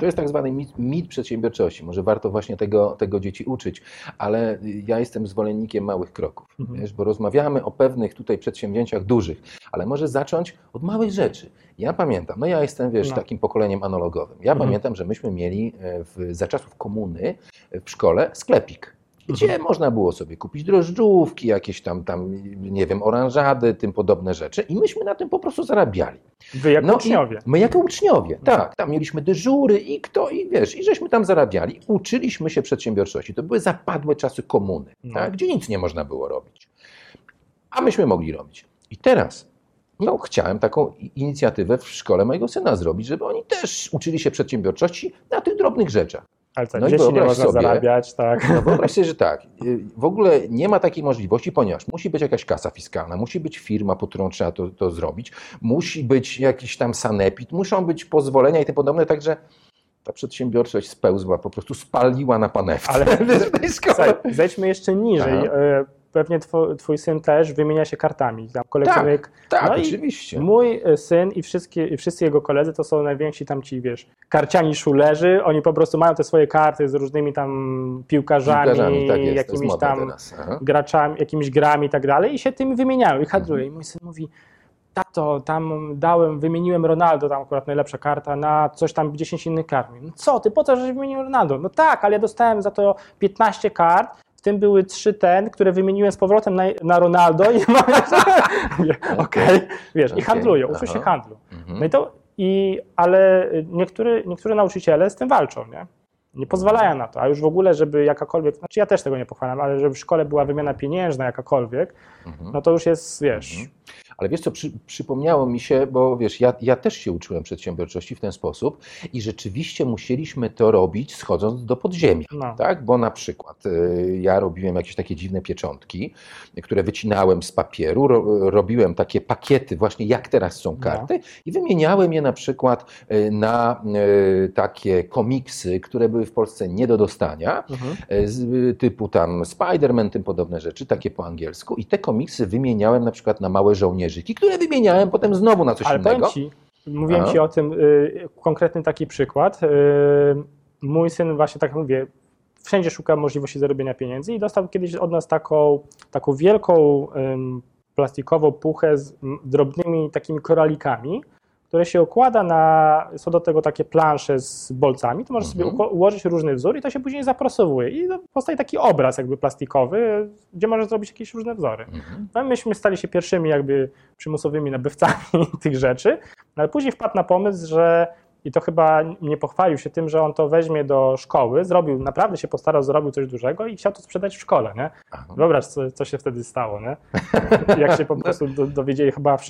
To jest tak zwany mit, mit, przedsiębiorczości. Może warto właśnie tego, tego dzieci uczyć, ale ja jestem zwolennikiem małych kroków, mhm. wiesz, bo rozmawiamy o pewnych tutaj przedsięwzięciach dużych, ale może zacząć od małych rzeczy. Ja pamiętam, no ja jestem, wiesz, no. takim pokoleniem analogowym. Ja mhm. pamiętam, że myśmy mieli e, w, za czasów komuny w szkole sklepik gdzie mhm. można było sobie kupić drożdżówki, jakieś tam, tam, nie wiem, oranżady, tym podobne rzeczy i myśmy na tym po prostu zarabiali. Wy jako no uczniowie. My jako uczniowie, mhm. tak. Tam mieliśmy dyżury i kto, i wiesz, i żeśmy tam zarabiali. Uczyliśmy się przedsiębiorczości. To były zapadłe czasy komuny, no. tak, gdzie nic nie można było robić. A myśmy mogli robić. I teraz no, chciałem taką inicjatywę w szkole mojego syna zrobić, żeby oni też uczyli się przedsiębiorczości na tych drobnych rzeczach. Ale tak, no dzieci nie można sobie, zarabiać, tak. No wyobraź sobie, że tak. Y, w ogóle nie ma takiej możliwości, ponieważ musi być jakaś kasa fiskalna, musi być firma, pod którą trzeba to, to zrobić, musi być jakiś tam sanepid, muszą być pozwolenia i tym podobne, także ta przedsiębiorczość spełzła, po prostu spaliła na panewce. Ale zejdźmy jeszcze niżej. Aha. Pewnie twój, twój, syn też wymienia się kartami. Tam kolekcjonek. Tak, tak no oczywiście. Mój e, syn i wszystkie, wszyscy jego koledzy to są najwięksi tam ci, wiesz, karciani szulerzy. Oni po prostu mają te swoje karty z różnymi tam piłkarzami, piłkarzami tak jest, jakimiś tam graczami, jakimiś grami i tak dalej i się tym wymieniają i handlują. Mhm. I mój syn mówi, tato, tam dałem, wymieniłem Ronaldo, tam akurat najlepsza karta, na coś tam 10 innych kart. No co ty, po co, żeś wymienił Ronaldo? No tak, ale ja dostałem za to 15 kart tym były trzy ten, które wymieniłem z powrotem na, na Ronaldo i mam okej, wiesz, okay. i handlują, uczą się handlu. Mhm. No i to, i, ale niektóry, niektórzy nauczyciele z tym walczą, nie? Nie pozwalają na to, a już w ogóle, żeby jakakolwiek, znaczy ja też tego nie pochwalam, ale żeby w szkole była wymiana pieniężna jakakolwiek, mhm. no to już jest, wiesz, mhm. Ale wiesz co, przy, przypomniało mi się, bo wiesz, ja, ja też się uczyłem przedsiębiorczości w ten sposób i rzeczywiście musieliśmy to robić schodząc do podziemia, no. tak? Bo na przykład y, ja robiłem jakieś takie dziwne pieczątki, które wycinałem z papieru, ro, robiłem takie pakiety właśnie jak teraz są no. karty no. i wymieniałem je na przykład y, na y, takie komiksy, które były w Polsce nie do dostania, mhm. Y, typu tam Spider-Man, tym podobne rzeczy, takie po angielsku i te komiksy wymieniałem na przykład na małe żołnierze które wymieniałem potem znowu na coś Ale innego. Ci, mówiłem Ci o tym, y, konkretny taki przykład. Y, mój syn właśnie tak mówię, wszędzie szuka możliwości zarobienia pieniędzy i dostał kiedyś od nas taką, taką wielką y, plastikową puchę z drobnymi takimi koralikami, które się układa na, są do tego takie plansze z bolcami, to możesz mhm. sobie ułożyć różny wzór i to się później zaprasowuje i powstaje taki obraz jakby plastikowy, gdzie możesz zrobić jakieś różne wzory. Mhm. No myśmy stali się pierwszymi jakby przymusowymi nabywcami tych rzeczy, no ale później wpadł na pomysł, że i to chyba nie pochwalił się tym, że on to weźmie do szkoły, zrobił, naprawdę się postarał, zrobił coś dużego i chciał to sprzedać w szkole, nie? Wyobraź, co, co się wtedy stało, nie? Jak się po prostu do, dowiedzieli chyba w,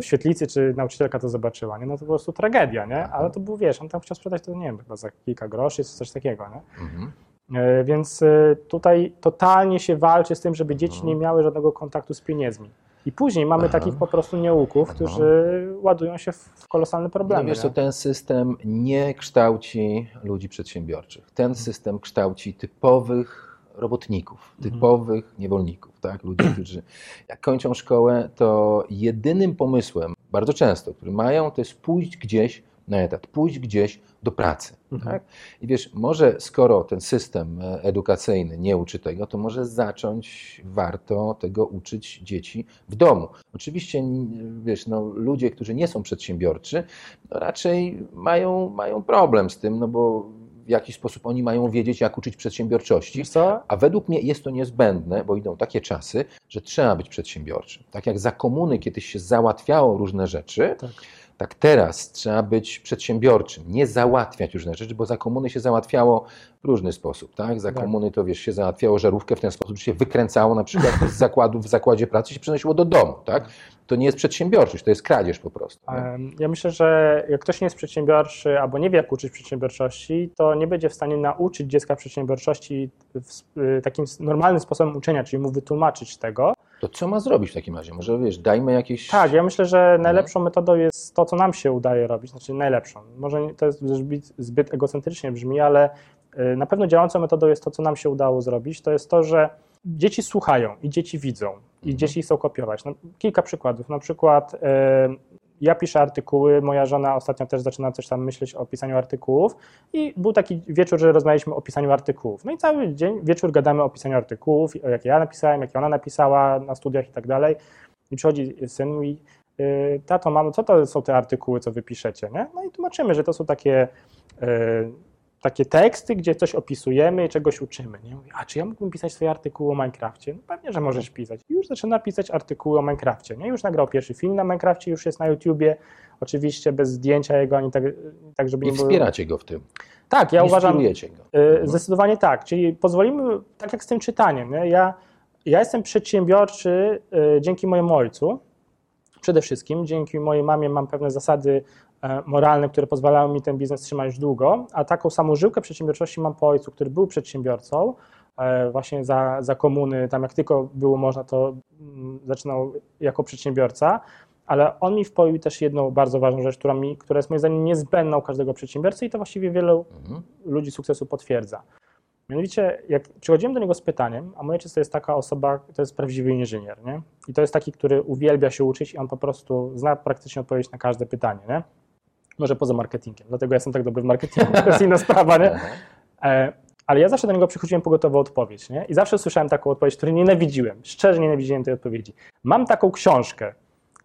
w, świetlicy, czy nauczycielka to zobaczyła, nie? No to po prostu tragedia, nie? Ale to był, wiesz, on tam chciał sprzedać to, nie wiem, chyba za kilka groszy, coś takiego, nie? Mhm. E, więc e, tutaj totalnie się walczy z tym, żeby dzieci mhm. nie miały żadnego kontaktu z pieniędzmi. I później mamy Aha. takich po prostu nieuków, którzy ładują się w kolosalne problemy. No wiesz, to ten system nie kształci ludzi przedsiębiorczych. Ten mhm. system kształci typowych robotników, mhm. typowych mhm. niewolników, tak? Ludzi, którzy jak kończą szkołę, to jedynym pomysłem, bardzo często, który mają, to jest pójść gdzieś na etat, pójść gdzieś do pracy. Mhm. Tak? I wiesz, może skoro ten system e, edukacyjny nie uczy tego, to może zacząć warto tego uczyć dzieci w domu. Oczywiście, wiesz, no, ludzie, którzy nie są przedsiębiorczy, no, raczej mają, mają problem z tym, no bo w jakiś sposób oni mają wiedzieć, jak uczyć przedsiębiorczości. A według mnie jest to niezbędne, bo idą takie czasy, że trzeba być przedsiębiorczym. Tak jak za komuny kiedyś się załatwiało różne rzeczy, tak tak teraz trzeba być przedsiębiorczym, nie załatwiać różne rzeczy, bo za komuny się załatwiało różny sposób, tak? Za tak. komuny to wiesz, się załatwiało żarówkę w ten sposób, że się wykręcało na przykład z zakładu w zakładzie pracy się przenosiło do domu, tak? To nie jest przedsiębiorczość, to jest kradzież po prostu. Ja myślę, że jak ktoś nie jest przedsiębiorczy albo nie wie, jak uczyć przedsiębiorczości, to nie będzie w stanie nauczyć dziecka przedsiębiorczości y, takim normalnym sposobem uczenia, czyli mu wytłumaczyć tego, to co ma zrobić w takim razie? Może wiesz, dajmy jakieś. Tak, ja myślę, że najlepszą metodą jest to, co nam się udaje robić, znaczy najlepszą. Może to jest zbyt, zbyt egocentrycznie brzmi, ale na pewno działającą metodą jest to, co nam się udało zrobić. To jest to, że dzieci słuchają i dzieci widzą i Mhm. dzieci chcą kopiować. No, kilka przykładów. Na przykład e, ja piszę artykuły, moja żona ostatnio też zaczyna coś tam myśleć o pisaniu artykułów i był taki wieczór, że rozmawialiśmy o pisaniu artykułów. No i cały dzień, wieczór gadamy o pisaniu artykułów, o jakie ja napisałem, jakie ona napisała na studiach i tak dalej. I przychodzi syn i mówi, y, tato, mamo, co to są te artykuły, co wy piszecie, nie? No i tłumaczymy, że to są takie, y, takie teksty, gdzie coś opisujemy i czegoś uczymy, nie? Mówi, a czy ja mógłbym pisać swoje artykuły o Minecrafcie? No pewnie, że możesz pisać. I już zaczyna pisać artykuły o Minecrafcie, nie? Już nagrał pierwszy film na Minecrafcie, już jest na YouTubie, oczywiście bez zdjęcia jego, ani tak, tak żeby I nie było... wspieracie go w tym. Tak, ja uważam, go. Y, Mhm. Zdecydowanie tak. Czyli pozwolimy, tak jak z tym czytaniem, nie? Ja, ja jestem przedsiębiorczy y, dzięki mojemu ojcu. Przede wszystkim dzięki mojej mamie mam pewne zasady moralne, które pozwalają mi ten biznes trzymać długo, a taką samą żyłkę przedsiębiorczości mam po ojcu, który był przedsiębiorcą, e, właśnie za, za komuny, tam jak tylko było można, to mm, zaczynał jako przedsiębiorca, ale on mi wpoił też jedną bardzo ważną rzecz, która, mi, która jest moim zdaniem niezbędna u każdego przedsiębiorcy i to właściwie wielu Mhm. ludzi sukcesu potwierdza. Mianowicie, jak przychodziłem do niego z pytaniem, a mój ojciec to jest taka osoba, to jest prawdziwy inżynier, nie? I to jest taki, który uwielbia się uczyć i on po prostu zna praktycznie odpowiedź na każde pytanie, nie? Może poza marketingiem, dlatego ja jestem tak dobry w marketingu, to jest inna sprawa, nie? E, Ale ja zawsze do niego przychodziłem po gotową odpowiedź, nie? I zawsze słyszałem taką odpowiedź, której nienawidziłem, szczerze nienawidziłem tej odpowiedzi. Mam taką książkę.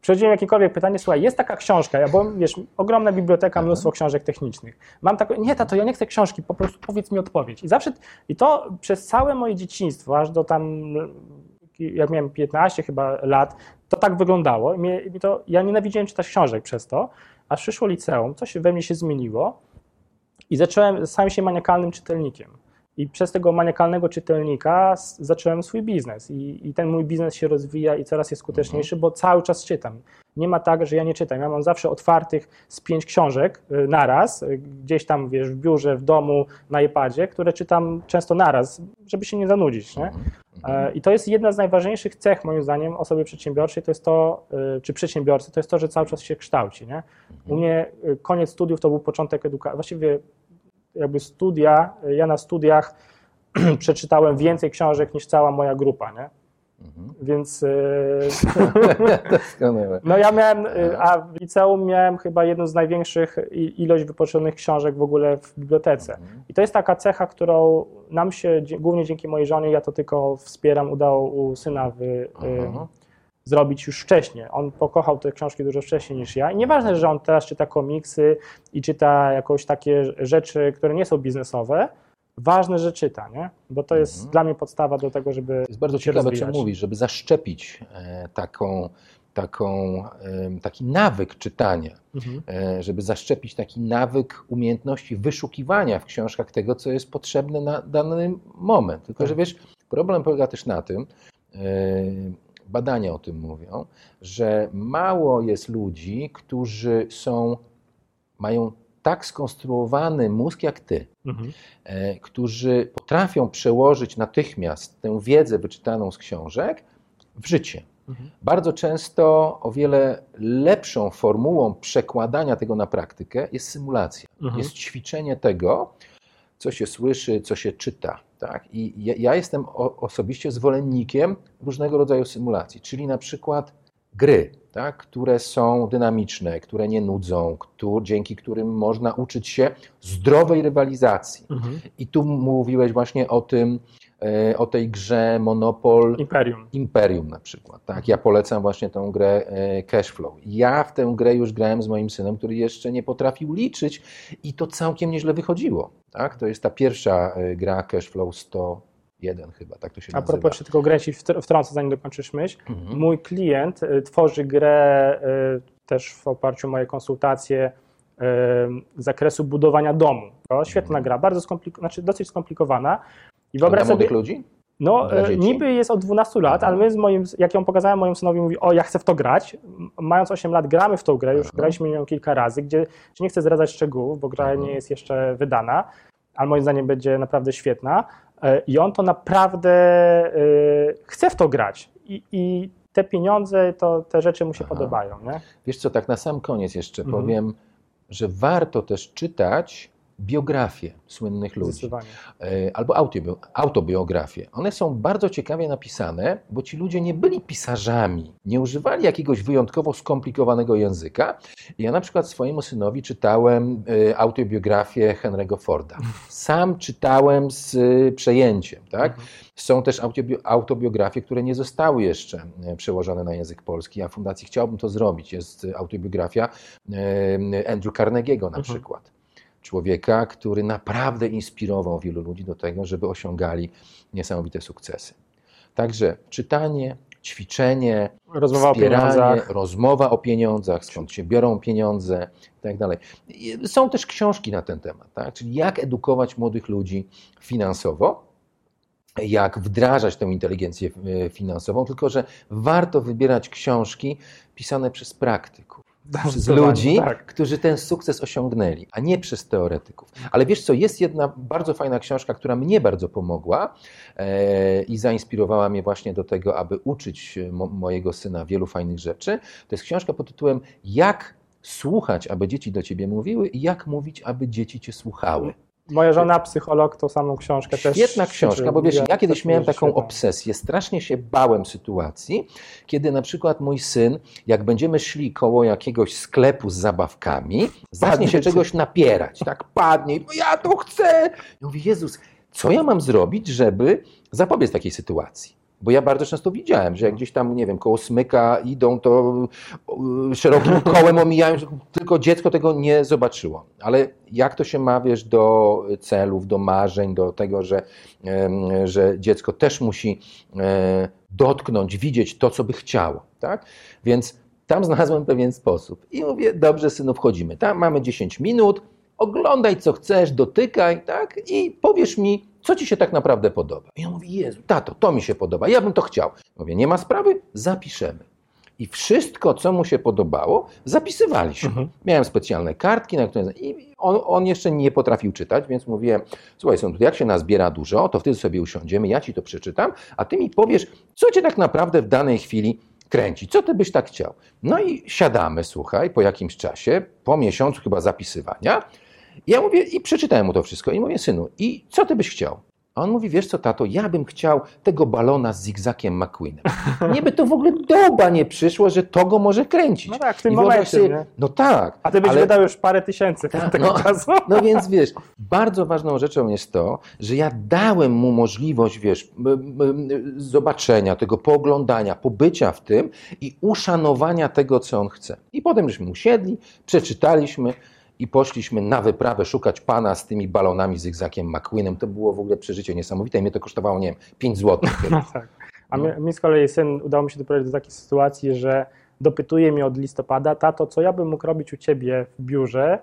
Przychodziłem jakiekolwiek pytanie, słuchaj, jest taka książka, ja byłem, wiesz, ogromna biblioteka, mnóstwo książek technicznych. Mam taką, nie tato, ja nie chcę książki, po prostu powiedz mi odpowiedź. I zawsze, i to przez całe moje dzieciństwo, aż do tam, jak miałem 15 chyba lat, to tak wyglądało. I mnie, to, ja nienawidziłem czytać książek przez to, aż przyszło liceum, coś we mnie się zmieniło i zacząłem, stałem się maniakalnym czytelnikiem. I przez tego maniakalnego czytelnika zacząłem swój biznes. I, I ten mój biznes się rozwija i coraz jest skuteczniejszy, bo cały czas czytam. Nie ma tak, że ja nie czytam. Ja mam zawsze otwartych z pięć książek y, naraz, y, gdzieś tam wiesz, w biurze, w domu, na iPadzie, które czytam często naraz, żeby się nie zanudzić. Nie? E, I to jest jedna z najważniejszych cech, moim zdaniem, osoby przedsiębiorczej, to jest to, y, czy przedsiębiorcy, to jest to, że cały czas się kształci. Nie? U mnie y, koniec studiów to był początek edukacji. Właściwie jakby studia, ja na studiach przeczytałem więcej książek niż cała moja grupa, nie? Mhm. Więc Doskonałe. no ja miałem, y, a w liceum miałem chyba jedną z największych ilość wypoczynionych książek w ogóle w bibliotece. Mhm. I to jest taka cecha, którą nam się, głównie dzięki mojej żonie, ja to tylko wspieram, udało u syna wy, y, Aha. Zrobić już wcześniej. On pokochał te książki dużo wcześniej niż ja. I nieważne, że on teraz czyta komiksy i czyta jakoś takie rzeczy, które nie są biznesowe, ważne, że czyta, nie? Bo to jest Mhm. dla mnie podstawa do tego, żeby jest bardzo ciekawe, co rozwijać. mówisz, żeby zaszczepić e, taką, taką, taki nawyk czytania, Mhm. e, żeby zaszczepić taki nawyk umiejętności wyszukiwania w książkach tego, co jest potrzebne na dany moment. Tylko, Tak. że wiesz, problem polega też na tym, e, badania o tym mówią, że mało jest ludzi, którzy są, mają tak skonstruowany mózg jak ty, Mhm. e, którzy potrafią przełożyć natychmiast tę wiedzę wyczytaną z książek w życie. Mhm. Bardzo często o wiele lepszą formułą przekładania tego na praktykę jest symulacja. Mhm. Jest ćwiczenie tego, co się słyszy, co się czyta. Tak? I ja, ja jestem o, osobiście zwolennikiem różnego rodzaju symulacji, czyli na przykład gry, tak? które są dynamiczne, które nie nudzą, któ- dzięki którym można uczyć się zdrowej rywalizacji. Mhm. I tu mówiłeś właśnie o tym, o tej grze Monopol Imperium. Imperium na przykład. Tak? Ja polecam właśnie tę grę e, Cashflow. Ja w tę grę już grałem z moim synem, który jeszcze nie potrafił liczyć i to całkiem nieźle wychodziło. Tak? To jest ta pierwsza e, gra Cashflow 101 chyba, tak to się A nazywa. propos, jeszcze tylko grę ci wtr- wtrącę, zanim dokończysz myśl. Mhm. Mój klient tworzy grę y, też w oparciu o moje konsultacje y, z zakresu budowania domu. To świetna Mhm. gra, bardzo skomplik- znaczy dosyć skomplikowana. I wyobraź dla sobie, ludzi? no y, dzieci? niby jest od 12 lat, Aha. ale my z moim, jak ją pokazałem mojemu synowi, mówi, o ja chcę w to grać. Mając 8 lat gramy w tą grę, już Aha. graliśmy ją kilka razy, gdzie nie chcę zdradzać szczegółów, bo gra Mhm. nie jest jeszcze wydana, ale moim zdaniem będzie naprawdę świetna. E, I on to naprawdę e, chce w to grać. I, i te pieniądze, to, te rzeczy mu się Aha. podobają. Nie? Wiesz co, tak na sam koniec jeszcze Mhm. powiem, że warto też czytać biografie słynnych ludzi e, albo autobi- autobiografie. One są bardzo ciekawie napisane, bo ci ludzie nie byli pisarzami, nie używali jakiegoś wyjątkowo skomplikowanego języka. Ja na przykład swojemu synowi czytałem e, autobiografię Henry'ego Forda. Sam czytałem z e, przejęciem, tak? Mhm. Są też autobi- autobiografie, które nie zostały jeszcze przełożone na język polski. Ja w Fundacji chciałbym to zrobić. Jest autobiografia Andrew Carnegie'ego na Mhm. przykład. Człowieka, który naprawdę inspirował wielu ludzi do tego, żeby osiągali niesamowite sukcesy. Także czytanie, ćwiczenie, Rozmowa o pieniądzach. rozmowa o pieniądzach, skąd się biorą pieniądze i tak dalej. Są też książki na ten temat, tak? czyli jak edukować młodych ludzi finansowo, jak wdrażać tę inteligencję e, finansową, tylko że warto wybierać książki pisane przez praktyków. Przez Zdecydowanie, ludzi, Tak. którzy ten sukces osiągnęli, a nie przez teoretyków. Ale wiesz co, jest jedna bardzo fajna książka, która mnie bardzo pomogła e, i zainspirowała mnie właśnie do tego, aby uczyć e, mo, mojego syna wielu fajnych rzeczy. To jest książka pod tytułem Jak słuchać, aby dzieci do ciebie mówiły i jak mówić, aby dzieci cię słuchały. Moja żona, psycholog, tą samą książkę też. Świetna książka, bo wiesz, ja kiedyś miałem taką świetna. obsesję, strasznie się bałem sytuacji, kiedy na przykład mój syn, jak będziemy szli koło jakiegoś sklepu z zabawkami, zacznie się czegoś napierać, tak padnie, bo ja to chcę. Ja mówię, Jezus, co ja mam zrobić, żeby zapobiec takiej sytuacji? Bo ja bardzo często widziałem, że jak gdzieś tam, nie wiem, koło smyka idą, to y, szerokim kołem omijają, tylko dziecko tego nie zobaczyło. Ale jak to się ma, wiesz, do celów, do marzeń, do tego, że, że dziecko też musi e, dotknąć, widzieć to, co by chciało, tak? Więc tam znalazłem pewien sposób. I mówię, dobrze, synu, wchodzimy. Tam mamy 10 minut, oglądaj, co chcesz, dotykaj, tak? I powiesz mi, co ci się tak naprawdę podoba. I on mówi, Jezu, tato, to mi się podoba, ja bym to chciał. Mówię, nie ma sprawy, zapiszemy. I wszystko, co mu się podobało, zapisywaliśmy. Mhm. Miałem specjalne kartki, na które. I on, on jeszcze nie potrafił czytać, więc mówiłem: Słuchaj, są jak się nazbiera dużo, to wtedy sobie usiądziemy, ja ci to przeczytam, a ty mi powiesz, co cię tak naprawdę w danej chwili kręci, co ty byś tak chciał. No i siadamy, słuchaj, po jakimś czasie, po miesiącu chyba zapisywania. Ja mówię i przeczytałem mu to wszystko i mówię, synu, i co ty byś chciał? A on mówi, wiesz co, tato, ja bym chciał tego balona z zigzakiem McQueenem. Nie by to w ogóle doba nie przyszło, że to go może kręcić. No tak, w tym I momencie, nie? no tak. A ty byś ale- wydał już parę tysięcy Tak, tego no. czasu. No więc wiesz, bardzo ważną rzeczą jest to, że ja dałem mu możliwość, wiesz, zobaczenia, tego pooglądania, pobycia w tym i uszanowania tego, co on chce. I potem żeśmy usiedli, przeczytaliśmy i poszliśmy na wyprawę szukać pana z tymi balonami z Zygzakiem McQueenem. To było w ogóle przeżycie niesamowite i mnie to kosztowało, nie wiem, 5 zł. No tak. A No. mi, z kolei syn udało mi się doprowadzić do takiej sytuacji, że dopytuje mnie od listopada, tato, co ja bym mógł robić u ciebie w biurze,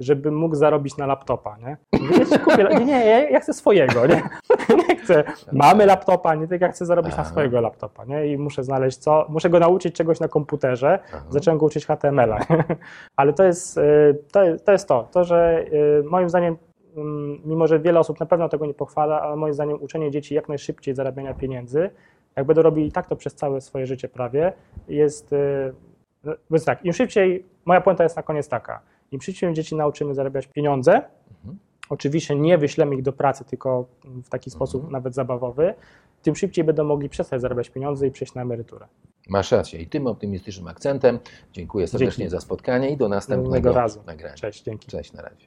żebym mógł zarobić na laptopa, nie? Mówię, "Ja ci kupię, nie, nie, ja chcę swojego, nie? Nie chcę, mamy laptopa, nie, tylko ja chcę zarobić na Aha. swojego laptopa, nie? I muszę znaleźć co, muszę go nauczyć czegoś na komputerze, Aha. zacząłem go uczyć HTML-a, ale to jest, y, to jest to, jest to, to że y, moim zdaniem, mm, mimo że wiele osób na pewno tego nie pochwala, ale moim zdaniem uczenie dzieci jak najszybciej zarabiania pieniędzy, jak będą robili tak to przez całe swoje życie prawie, jest, y, no, więc tak, im szybciej, moja puenta jest na koniec taka, im szybciej dzieci nauczymy zarabiać pieniądze, Mhm. Oczywiście nie wyślemy ich do pracy, tylko w taki sposób Mhm. nawet zabawowy, tym szybciej będą mogli przestać zarabiać pieniądze i przejść na emeryturę. Masz rację. I tym optymistycznym akcentem dziękuję serdecznie Dzięki. za spotkanie i do następnego innego razu. nagrania. Cześć, dzięki. Cześć, na razie.